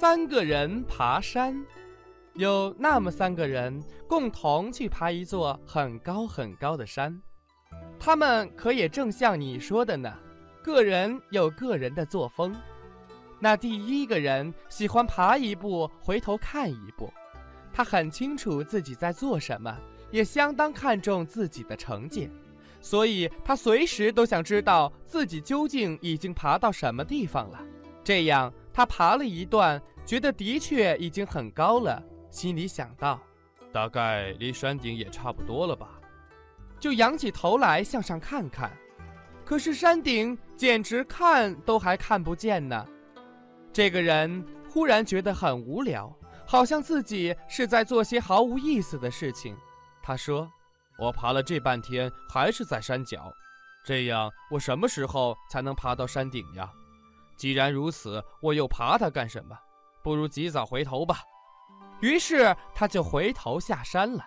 三个人爬山，有那么三个人共同去爬一座很高很高的山，他们可也正像你说的呢，个人有个人的作风。那第一个人喜欢爬一步回头看一步，他很清楚自己在做什么，也相当看重自己的成绩，所以他随时都想知道自己究竟已经爬到什么地方了，这样。他爬了一段，觉得的确已经很高了，心里想到，大概离山顶也差不多了吧，就仰起头来向上看看，可是山顶简直看都还看不见呢。这个人忽然觉得很无聊，好像自己是在做些毫无意思的事情。他说：“我爬了这半天，还是在山脚，这样我什么时候才能爬到山顶呀？”既然如此，我又爬它干什么？不如及早回头吧。于是他就回头下山了。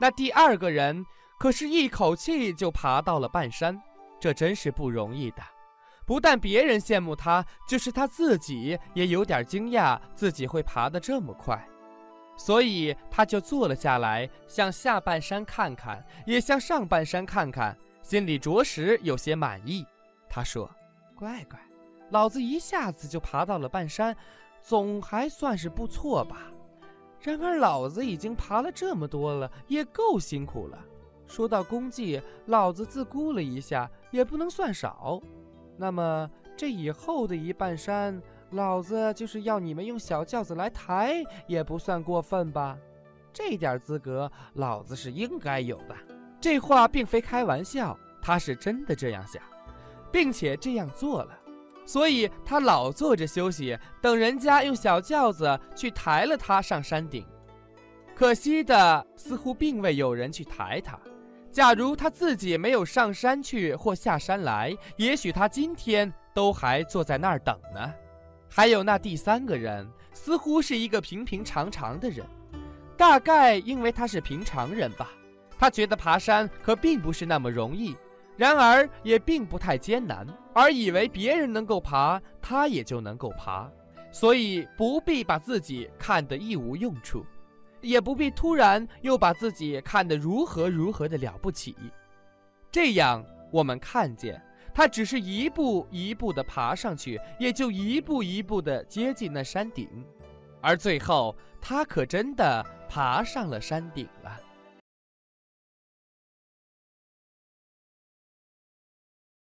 那第二个人可是一口气就爬到了半山，这真是不容易的。不但别人羡慕他，就是他自己也有点惊讶自己会爬得这么快。所以他就坐了下来，向下半山看看，也向上半山看看，心里着实有些满意。他说：“乖乖。”老子一下子就爬到了半山，总还算是不错吧。然而老子已经爬了这么多了，也够辛苦了。说到功绩，老子自估了一下，也不能算少。那么这以后的一半山，老子就是要你们用小轿子来抬，也不算过分吧？这点资格，老子是应该有的。这话并非开玩笑，他是真的这样想，并且这样做了。所以他老坐着休息，等人家用小轿子去抬了他上山顶。可惜的，似乎并未有人去抬他。假如他自己没有上山去或下山来，也许他今天都还坐在那儿等呢。还有那第三个人，似乎是一个平平常常的人，大概因为他是平常人吧。他觉得爬山可并不是那么容易。然而也并不太艰难，而以为别人能够爬，他也就能够爬，所以不必把自己看得一无用处，也不必突然又把自己看得如何如何的了不起。这样，我们看见他只是一步一步地爬上去，也就一步一步地接近那山顶，而最后，他可真的爬上了山顶了。